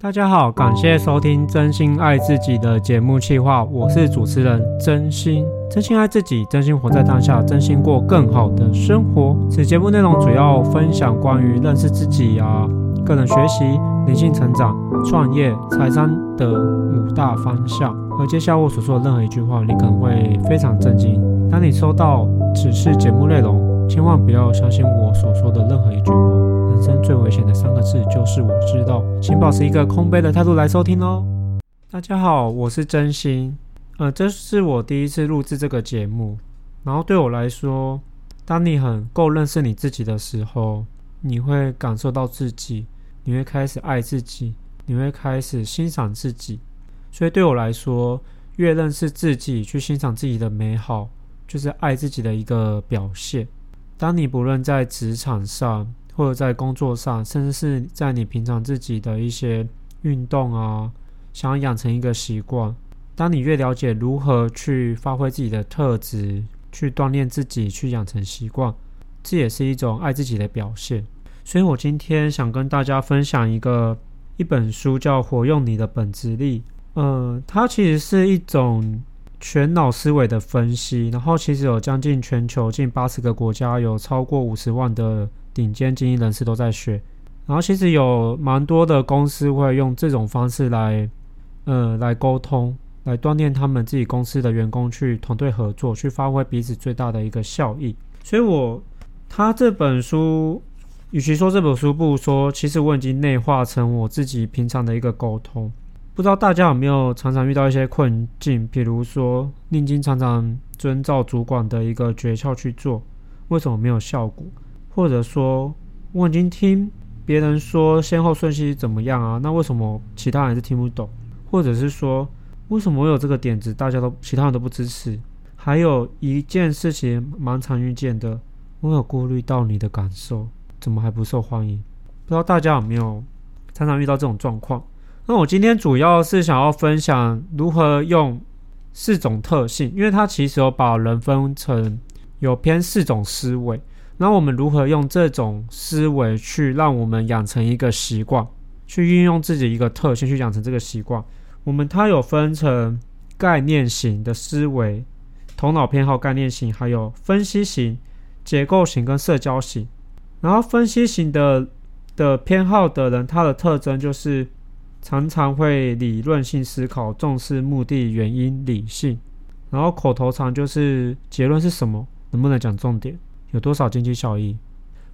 大家好，感谢收听真心爱自己的节目企划，我是主持人真心。真心爱自己，真心活在当下，真心过更好的生活。此节目内容主要分享关于认识自己啊、个人学习、灵性成长、创业、财商的五大方向。而接下来我所说的任何一句话，你可能会非常震惊。当你收到此次节目内容，千万不要相信我所说的任何一句话。人生最危险的三个字就是我知道，请保持一个空杯的态度来收听哦。大家好，我是真心。呃，这是我第一次录制这个节目。然后对我来说，当你很够认识你自己的时候，你会感受到自己，你会开始爱自己，你会开始欣赏自己。所以对我来说，越认识自己，去欣赏自己的美好，就是爱自己的一个表现。当你不论在职场上，或者在工作上，甚至是在你平常自己的一些运动啊，想要养成一个习惯，当你越了解如何去发挥自己的特质，去锻炼自己，去养成习惯，这也是一种爱自己的表现。所以我今天想跟大家分享一个一本书，叫《活用你的本质力》。呃，它其实是一种。全脑思维的分析，然后其实有将近全球近八十个国家，有超过五十万的顶尖精英人士都在学。然后其实有蛮多的公司会用这种方式来，呃，来沟通，来锻炼他们自己公司的员工去团队合作，去发挥彼此最大的一个效益。所以我他这本书，与其说这本书，不如说其实我已经内化成我自己平常的一个沟通。不知道大家有没有常常遇到一些困境，比如说，你已经常常遵照主管的一个诀窍去做，为什么没有效果？或者说，我已经听别人说先后顺序怎么样啊？那为什么其他人是听不懂？或者是说，为什么我有这个点子，大家都其他人都不支持？还有一件事情蛮常遇见的，我有顾虑到你的感受，怎么还不受欢迎？不知道大家有没有常常遇到这种状况？那我今天主要是想要分享如何用四种特性，因为它其实有把人分成有偏四种思维。那我们如何用这种思维去让我们养成一个习惯，去运用自己一个特性去养成这个习惯？我们它有分成概念型的思维、头脑偏好概念型，还有分析型、结构型跟社交型。然后分析型的的偏好的人，他的特征就是。常常会理论性思考，重视目的、原因、理性，然后口头禅就是结论是什么，能不能讲重点，有多少经济效益。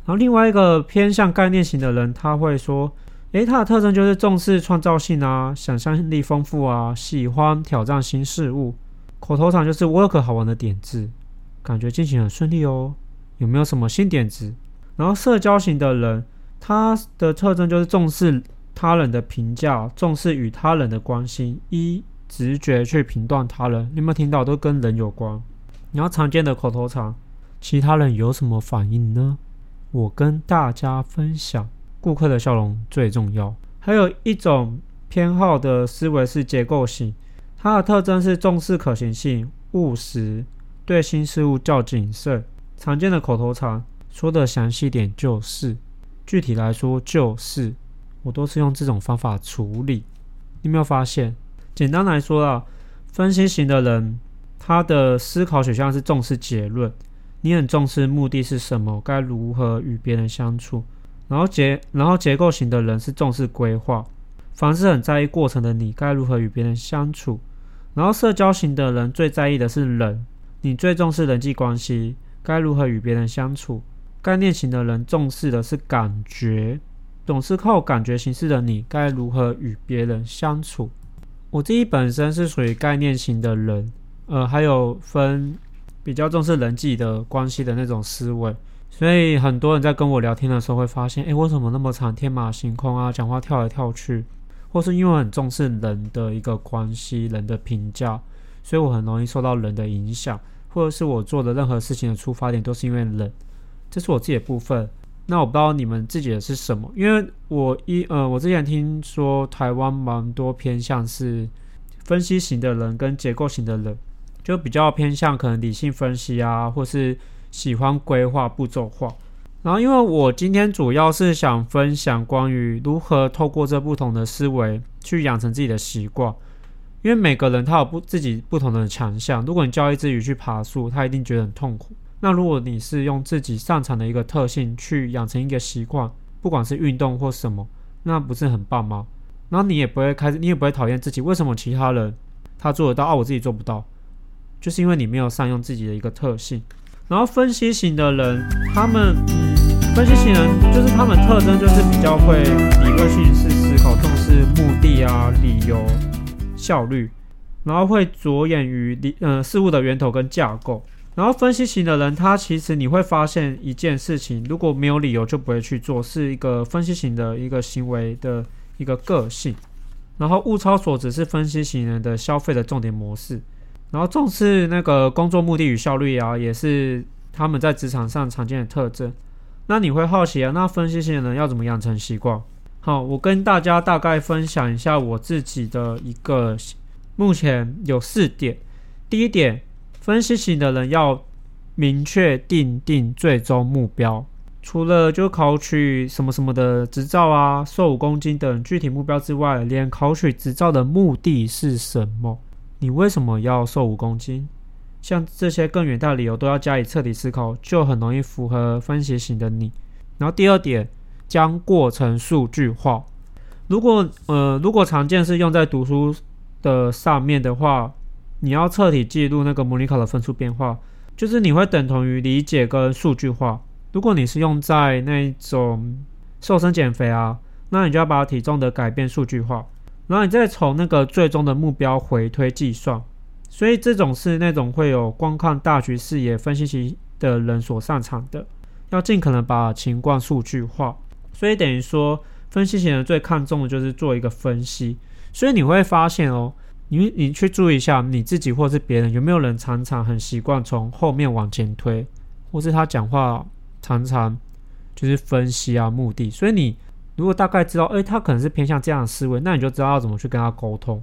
然后另外一个偏向概念型的人，他会说，诶，他的特征就是重视创造性啊，想象力丰富啊，喜欢挑战新事物。口头禅就是我有个好玩的点子，感觉进行很顺利哦，有没有什么新点子？然后社交型的人，他的特征就是重视。他人的评价，重视与他人的关系，依直觉去评断他人。你有没有听到？都跟人有关。然后常见的口头禅，其他人有什么反应呢？我跟大家分享。顾客的笑容最重要。还有一种偏好的思维是结构性，它的特征是重视可行性、务实，对新事物较谨慎。常见的口头禅，说的详细点就是，具体来说就是。我都是用这种方法处理，你有没有发现？简单来说啊，分析型的人，他的思考取向是重视结论，你很重视目的是什么，该如何与别人相处。然后结，然后结构型的人是重视规划，凡事很在意过程的你，该如何与别人相处。然后社交型的人最在意的是人，你最重视人际关系，该如何与别人相处。概念型的人重视的是感觉。总是靠感觉行事的你，该如何与别人相处？我自己本身是属于概念型的人，呃，还有分比较重视人际的关系的那种思维，所以很多人在跟我聊天的时候会发现，诶，为什么那么常天马行空啊？讲话跳来跳去，或是因为很重视人的一个关系、人的评价，所以我很容易受到人的影响，或者是我做的任何事情的出发点都是因为人，这是我自己的部分。那我不知道你们自己的是什么，因为我一呃，我之前听说台湾蛮多偏向是分析型的人跟结构型的人，就比较偏向可能理性分析啊，或是喜欢规划步骤化。然后，因为我今天主要是想分享关于如何透过这不同的思维去养成自己的习惯，因为每个人他有不自己不同的强项。如果你教一只鱼去爬树，它一定觉得很痛苦。那如果你是用自己擅长的一个特性去养成一个习惯，不管是运动或什么，那不是很棒吗？然后你也不会开始，你也不会讨厌自己。为什么其他人他做得到，啊，我自己做不到？就是因为你没有善用自己的一个特性。然后分析型的人，他们，分析型人就是他们特征就是比较会理论性式思考，重视目的啊、理由、效率，然后会着眼于理，呃，事物的源头跟架构。然后分析型的人，他其实你会发现一件事情，如果没有理由就不会去做，是一个分析型的一个行为的一个个性。然后物超所值是分析型人的消费的重点模式。然后重视那个工作目的与效率啊，也是他们在职场上常见的特征。那你会好奇啊，那分析型的人要怎么养成习惯？好，我跟大家大概分享一下我自己的一个，目前有四点。第一点，分析型的人要明确定定最终目标，除了就考取什么什么的执照啊，瘦五公斤等具体目标之外，连考取执照的目的是什么？你为什么要瘦五公斤？像这些更远大的理由都要加以彻底思考，就很容易符合分析型的你。然后第二点，将过程数据化。如果呃，如果常见是用在读书的上面的话，你要彻底记录那个模拟考的分数变化，就是你会等同于理解跟数据化。如果你是用在那种瘦身减肥啊，那你就要把体重的改变数据化。然后你再从那个最终的目标回推计算，所以这种是那种会有观看大局视野、分析型的人所擅长的，要尽可能把情况数据化。所以等于说，分析型人最看重的就是做一个分析。所以你会发现哦，你你去注意一下你自己或是别人有没有人常常很习惯从后面往前推，或是他讲话常常就是分析啊目的，所以你。如果大概知道，哎，他可能是偏向这样的思维，那你就知道要怎么去跟他沟通。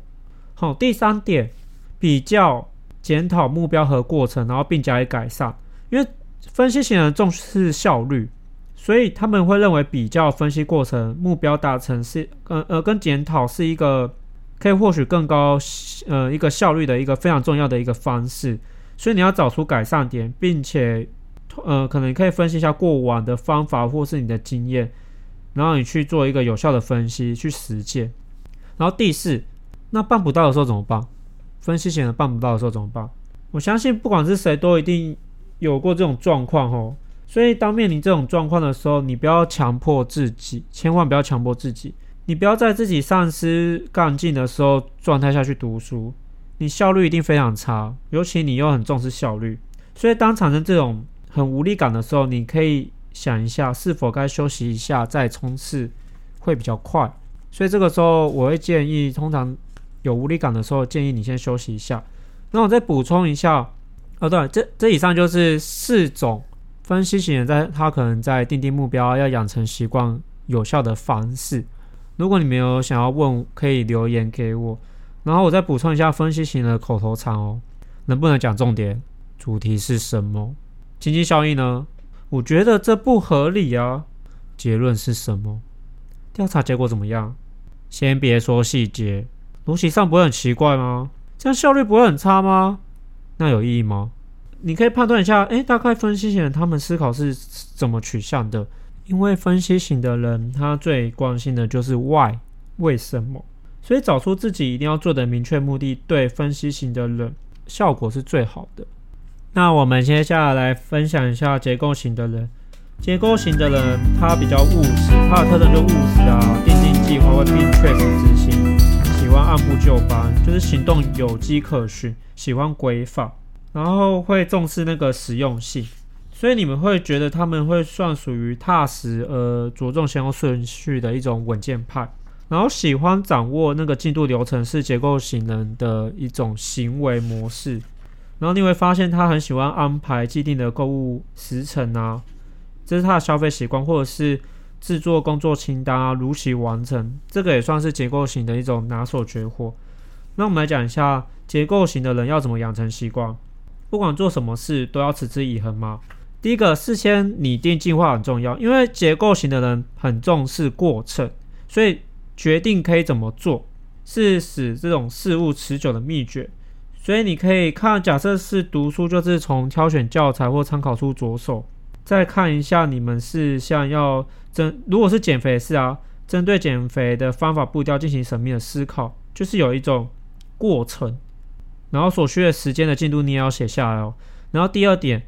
好，第三点，比较检讨目标和过程，然后并加以改善。因为分析型人重视效率，所以他们会认为比较分析过程、目标达成是，呃呃，跟检讨是一个可以获取更高呃一个效率的一个非常重要的一个方式。所以你要找出改善点，并且呃可能可以分析一下过往的方法或是你的经验。然后你去做一个有效的分析，去实践。然后第四，那办不到的时候怎么办？分析型的办不到的时候怎么办？我相信不管是谁都一定有过这种状况哦。所以当面临这种状况的时候，你不要强迫自己，千万不要强迫自己。你不要在自己丧失干劲的时候状态下去读书，你效率一定非常差。尤其你又很重视效率，所以当产生这种很无力感的时候，你可以。想一下，是否该休息一下再冲刺会比较快。所以这个时候，我会建议，通常有无力感的时候，建议你先休息一下。那我再补充一下，哦，对，这这以上就是四种分析型人在他可能在定定目标、要养成习惯有效的方式。如果你没有想要问，可以留言给我。然后我再补充一下分析型的口头禅哦，能不能讲重点？主题是什么？经济效益呢？我觉得这不合理啊！结论是什么？调查结果怎么样？先别说细节，逻辑上不会很奇怪吗？这样效率不会很差吗？那有意义吗？你可以判断一下，诶，大概分析型人他们思考是怎么取向的？因为分析型的人他最关心的就是 why，为什么？所以找出自己一定要做的明确目的，对分析型的人效果是最好的。那我们接下来分享一下结构型的人。结构型的人，他比较务实，他的特征就务实啊，订定计划会并确实执行，喜欢按部就班，就是行动有迹可循，喜欢规范，然后会重视那个实用性，所以你们会觉得他们会算属于踏实而着重先后顺序的一种稳健派，然后喜欢掌握那个进度流程，是结构型人的一种行为模式。然后你会发现他很喜欢安排既定的购物时程啊，这是他的消费习惯，或者是制作工作清单啊，如期完成，这个也算是结构型的一种拿手绝活。那我们来讲一下结构型的人要怎么养成习惯，不管做什么事都要持之以恒吗？第一个，事先拟定计划很重要，因为结构型的人很重视过程，所以决定可以怎么做，是使这种事物持久的秘诀。所以你可以看，假设是读书，就是从挑选教材或参考书着手，再看一下你们是想要针，如果是减肥是啊，针对减肥的方法步调进行神秘的思考，就是有一种过程，然后所需的时间的进度你也要写下来哦。然后第二点。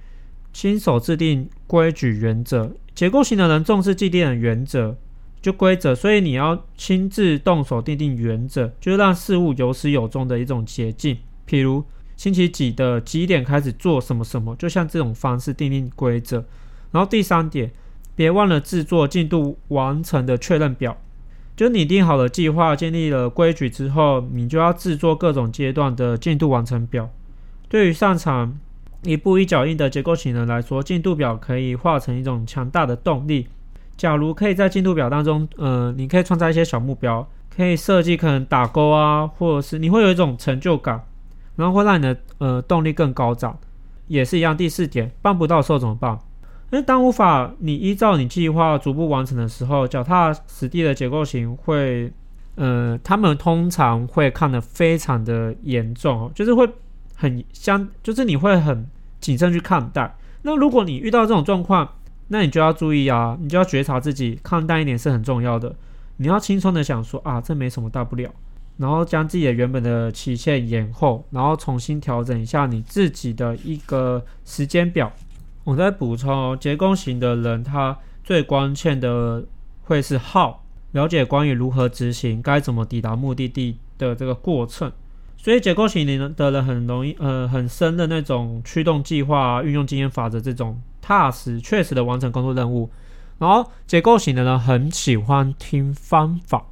亲手制定规矩原则，结构型的人重视既定的原则，就规则，所以你要亲自动手订定原则，就是让事物有始有终的一种捷径。譬如星期几的几点开始做什么什么，就像这种方式订定规则。然后第三点，别忘了制作进度完成的确认表，就拟定好了计划，建立了规矩之后，你就要制作各种阶段的进度完成表。对于擅长一步一脚印的结构型人来说，进度表可以化成一种强大的动力。假如可以在进度表当中，呃，你可以创造一些小目标，可以设计可能打勾啊，或者是你会有一种成就感，然后会让你的呃动力更高涨。也是一样，第四点，办不到时候怎么办？因为当无法你依照你计划逐步完成的时候，脚踏实地的结构型会，呃，他们通常会看得非常的严重，就是会很相，就是你会很。谨慎去看待。那如果你遇到这种状况，那你就要注意啊，你就要觉察自己，看淡一点是很重要的。你要轻松的想说啊，这没什么大不了，然后将自己的原本的期限延后，然后重新调整一下你自己的一个时间表。我再补充哦，结构型的人他最关键的会是 how，了解关于如何执行，该怎么抵达目的地的这个过程。所以结构型的人很容易，呃，很深的那种驱动计划，运用经验法则这种踏实、确实的完成工作任务。然后结构型的人很喜欢听方法，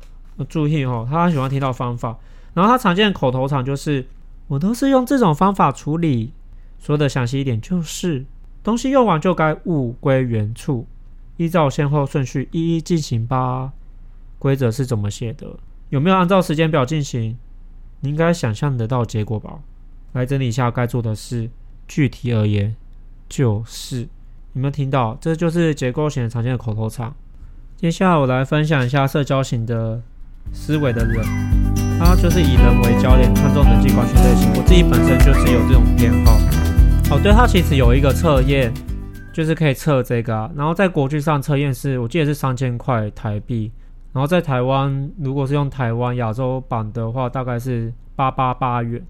注意哦，他很喜欢听到方法。然后他常见的口头禅就是：“我都是用这种方法处理。”说的详细一点，就是东西用完就该物归原处，依照先后顺序一一进行吧。规则是怎么写的？有没有按照时间表进行？你应该想象得到结果吧？来整理一下该做的事。具体而言，就是有没有听到？这就是结构型常见的口头禅。接下来我来分享一下社交型的思维的人，他就是以人为焦点，看重人际关系类型。我自己本身就是有这种偏好。哦，对，他其实有一个测验，就是可以测这个啊。然后在国际上测验是，我记得是三千块台币。然后在台湾，如果是用台湾亚洲版的话，大概是八八八元。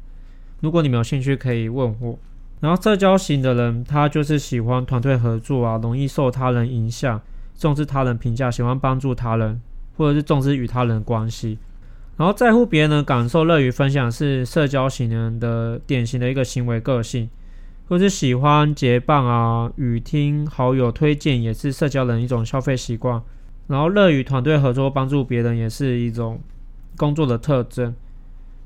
如果你们有兴趣，可以问我。然后社交型的人，他就是喜欢团队合作啊，容易受他人影响，重视他人评价，喜欢帮助他人，或者是重视与他人关系。然后在乎别人的感受，乐于分享，是社交型人的典型的一个行为个性，或是喜欢结伴啊，与听好友推荐，也是社交人一种消费习惯。然后乐于团队合作，帮助别人也是一种工作的特征。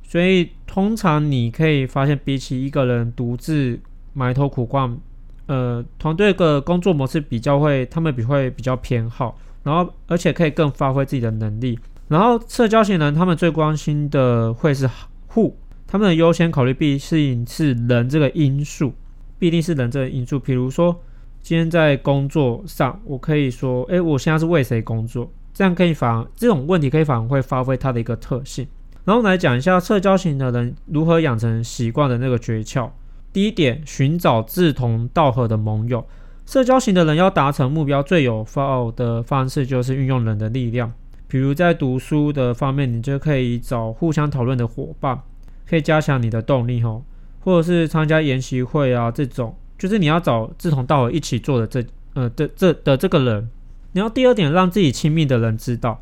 所以通常你可以发现，比起一个人独自埋头苦干，呃，团队的工作模式比较会，他们比会比较偏好，然后而且可以更发挥自己的能力。然后社交型人，他们最关心的会是 who，他们的优先考虑必定是人这个因素，必定是人这个因素。比如说。今天在工作上，我可以说，哎，我现在是为谁工作？这样可以反这种问题可以反而会发挥它的一个特性。然后来讲一下社交型的人如何养成习惯的那个诀窍。第一点，寻找志同道合的盟友。社交型的人要达成目标，最有效的方式就是运用人的力量。比如在读书的方面，你就可以找互相讨论的伙伴，可以加强你的动力吼，或者是参加研习会啊这种。就是你要找志同道合一起做的这呃的这的这个人，然后第二点，让自己亲密的人知道，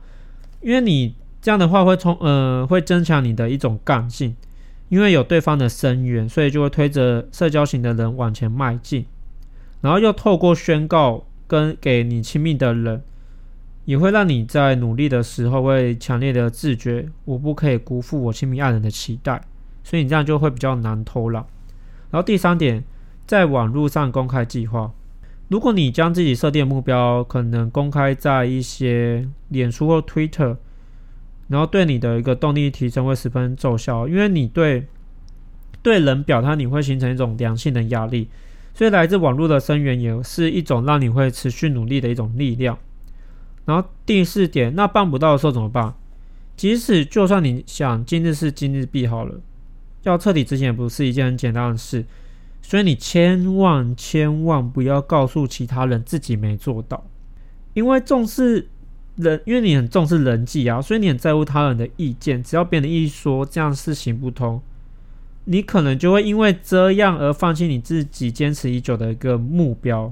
因为你这样的话会从呃会增强你的一种干劲，因为有对方的声援，所以就会推着社交型的人往前迈进，然后又透过宣告跟给你亲密的人，也会让你在努力的时候会强烈的自觉，我不可以辜负我亲密爱人的期待，所以你这样就会比较难偷懒。然后第三点。在网络上公开计划，如果你将自己设定的目标可能公开在一些脸书或 Twitter，然后对你的一个动力提升会十分奏效，因为你对对人表态，你会形成一种良性的压力，所以来自网络的声援也是一种让你会持续努力的一种力量。然后第四点，那办不到的时候怎么办？即使就算你想今日事今日毕好了，要彻底执行也不是一件很简单的事。所以你千万千万不要告诉其他人自己没做到，因为重视人，因为你很重视人际啊，所以你很在乎他人的意见。只要别人一说这样是行不通，你可能就会因为这样而放弃你自己坚持已久的一个目标。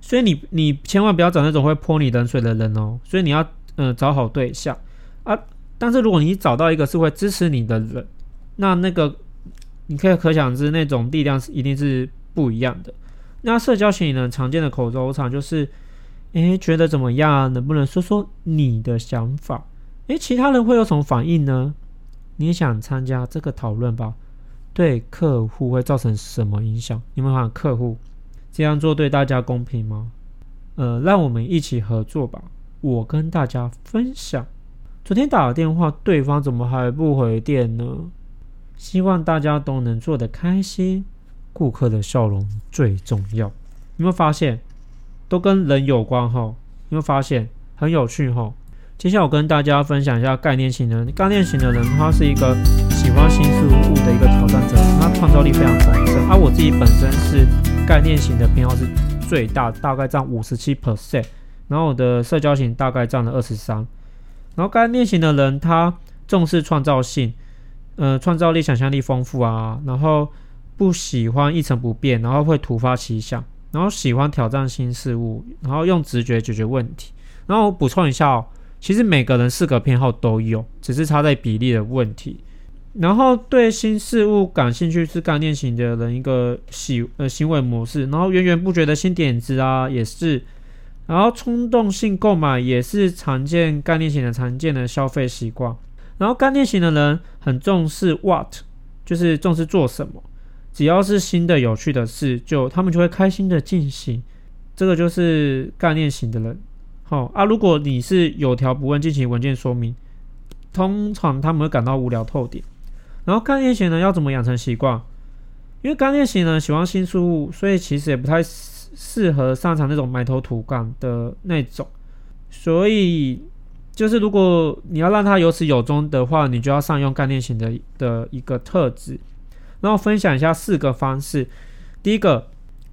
所以你你千万不要找那种会泼你冷水的人哦。所以你要嗯、呃、找好对象啊。但是如果你找到一个是会支持你的人，那那个。你可以可想知，那种力量是一定是不一样的。那社交型人常见的口头禅就是：“诶，觉得怎么样？能不能说说你的想法？诶，其他人会有什么反应呢？你想参加这个讨论吧？对客户会造成什么影响？你们看客户这样做对大家公平吗？呃，让我们一起合作吧。我跟大家分享，昨天打了电话，对方怎么还不回电呢？”希望大家都能做得开心，顾客的笑容最重要。有没有发现，都跟人有关哈？有没有发现很有趣哈？接下来我跟大家分享一下概念型的人。概念型的人，他是一个喜欢新事物的一个挑战者，他创造力非常丰盛。而、我自己本身是概念型的偏好是最大，大概占五十七 percent，然后我的社交型大概占了二十三。然后概念型的人，他重视创造性。呃，创造力、想象力丰富啊，然后不喜欢一成不变，然后会突发奇想，然后喜欢挑战新事物，然后用直觉解决问题。然后我补充一下哦，其实每个人四个偏好都有，只是差在比例的问题。然后对新事物感兴趣是概念型的人一个喜呃行为模式，然后源源不绝的新点子啊也是，然后冲动性购买也是常见概念型的常见的消费习惯。然后概念型的人很重视 what，就是重视做什么，只要是新的有趣的事，就他们就会开心的进行。这个就是概念型的人。好啊，如果你是有条不紊进行文件说明，通常他们会感到无聊透顶。然后概念型人要怎么养成习惯？因为概念型人喜欢新事物，所以其实也不太适合擅长那种埋头苦干的那种，所以。就是如果你要让他有始有终的话，你就要善用概念型的的一个特质。然后分享一下四个方式。第一个，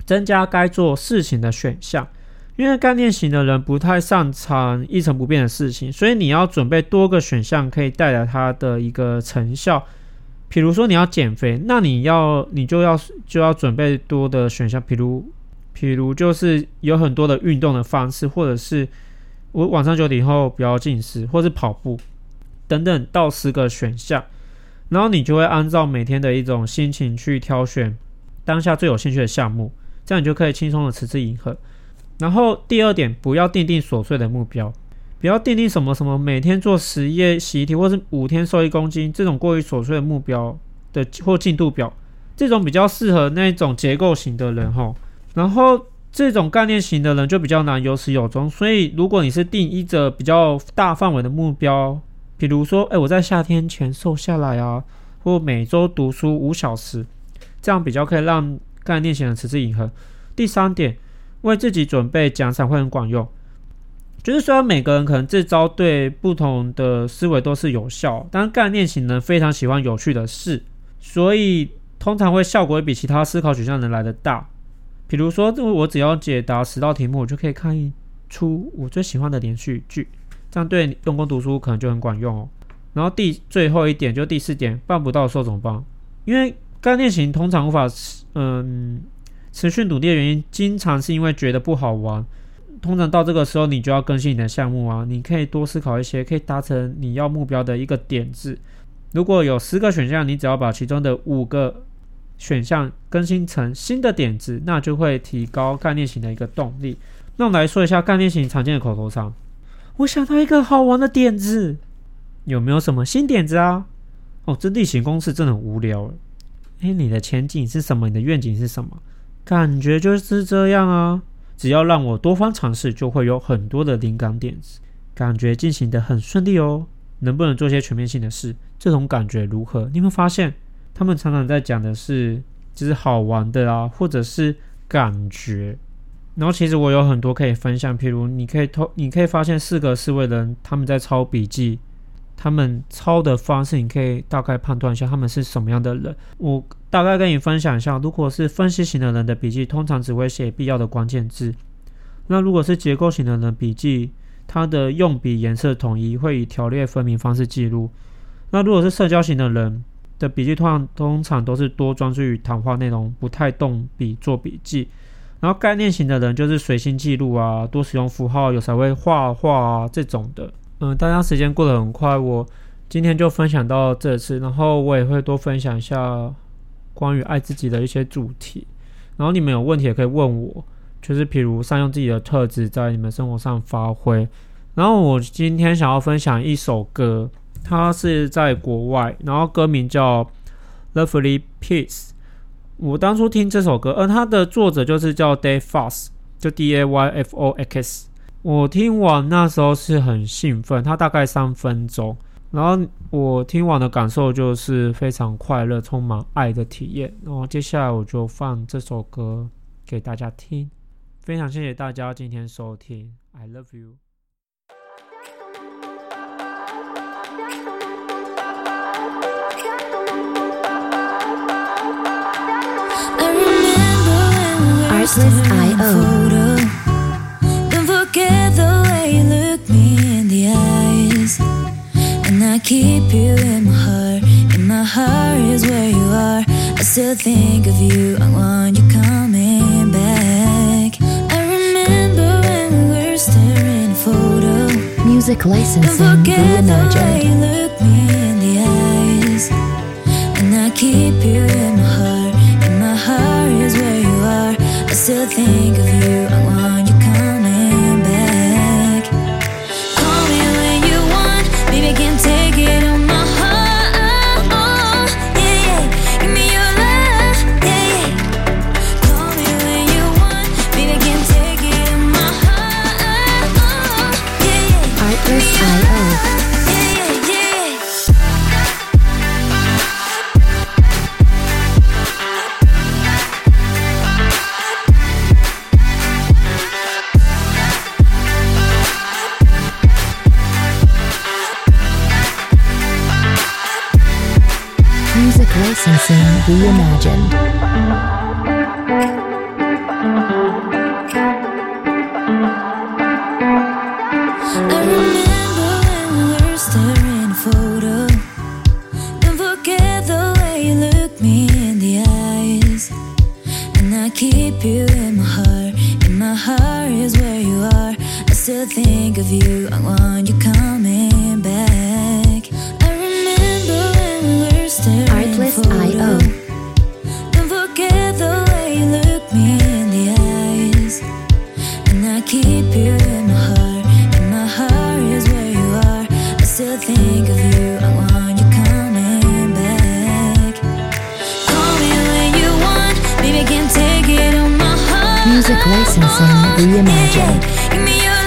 增加该做事情的选项，因为概念型的人不太擅长一成不变的事情，所以你要准备多个选项，可以带来他的一个成效。比如说你要减肥，那你要你就要就要准备多的选项，比如比如就是有很多的运动的方式，或者是。我晚上九点以后不要进食，或是跑步等等，到十个选项，然后你就会按照每天的一种心情去挑选当下最有兴趣的项目，这样你就可以轻松的持之以恒。然后第二点，不要订定琐碎的目标，不要订定什么什么每天做十页习题，或是五天瘦一公斤这种过于琐碎的目标的或进度表，这种比较适合那种结构型的人吼，然后。这种概念型的人就比较难有始有终，所以如果你是定一个比较大范围的目标，比如说，哎，我在夏天前瘦下来啊，或每周读书五小时，这样比较可以让概念型的持之以恒。第三点，为自己准备奖赏会很管用，就是虽然每个人可能这招对不同的思维都是有效，但概念型人非常喜欢有趣的事，所以通常会效果会比其他思考取向能来得大。比如说，我只要解答十道题目，我就可以看一出我最喜欢的连续剧，这样对用功读书可能就很管用哦。然后第最后一点，就第四点，办不到的时候怎么办？因为概念型通常无法嗯持续努力的原因，经常是因为觉得不好玩。通常到这个时候，你就要更新你的项目啊，你可以多思考一些可以达成你要目标的一个点子。如果有十个选项，你只要把其中的五个。选项更新成新的点子，那就会提高概念型的一个动力。那我们来说一下概念型常见的口头禅。我想到一个好玩的点子，有没有什么新点子啊？哦，这例行公事真的很无聊。诶，你的前景是什么？你的愿景是什么？感觉就是这样啊。只要让我多方尝试，就会有很多的灵感点子，感觉进行得很顺利哦。能不能做些全面性的事？这种感觉如何？你有没有发现？他们常常在讲的是，就是好玩的啊，或者是感觉。然后其实我有很多可以分享，譬如你可以偷，你可以发现四个思维人他们在抄笔记，他们抄的方式，你可以大概判断一下他们是什么样的人。我大概跟你分享一下，如果是分析型的人的笔记，通常只会写必要的关键字；那如果是结构型的人笔记，他的用笔颜色统一，会以条列分明方式记录；那如果是社交型的人的笔记，通常通常都是多专注于谈话内容，不太动笔做笔记。然后概念型的人就是随心记录啊，多使用符号，有时候会画画啊这种的。嗯，大家时间过得很快，我今天就分享到这次，然后我也会多分享一下关于爱自己的一些主题。然后你们有问题也可以问我，就是譬如善用自己的特质在你们生活上发挥。然后我今天想要分享一首歌，他是在国外，然后歌名叫《Lovely Peace》。我当初听这首歌，而它的作者就是叫 Dave Fox，就 D A Y F O X。我听完那时候是很兴奋，它大概三分钟，然后我听完的感受就是非常快乐，充满爱的体验。然后接下来我就放这首歌给大家听，非常谢谢大家今天收听，I love you。Photo. Don't forget the way you look me in the eyes. And I keep you in my heart. My heart is where you are. I still think of you. I want you coming back. I remember when we were staring photo. Music licensing. Don't forget the way you look me Licensing Reimagined. Simpson reimagined.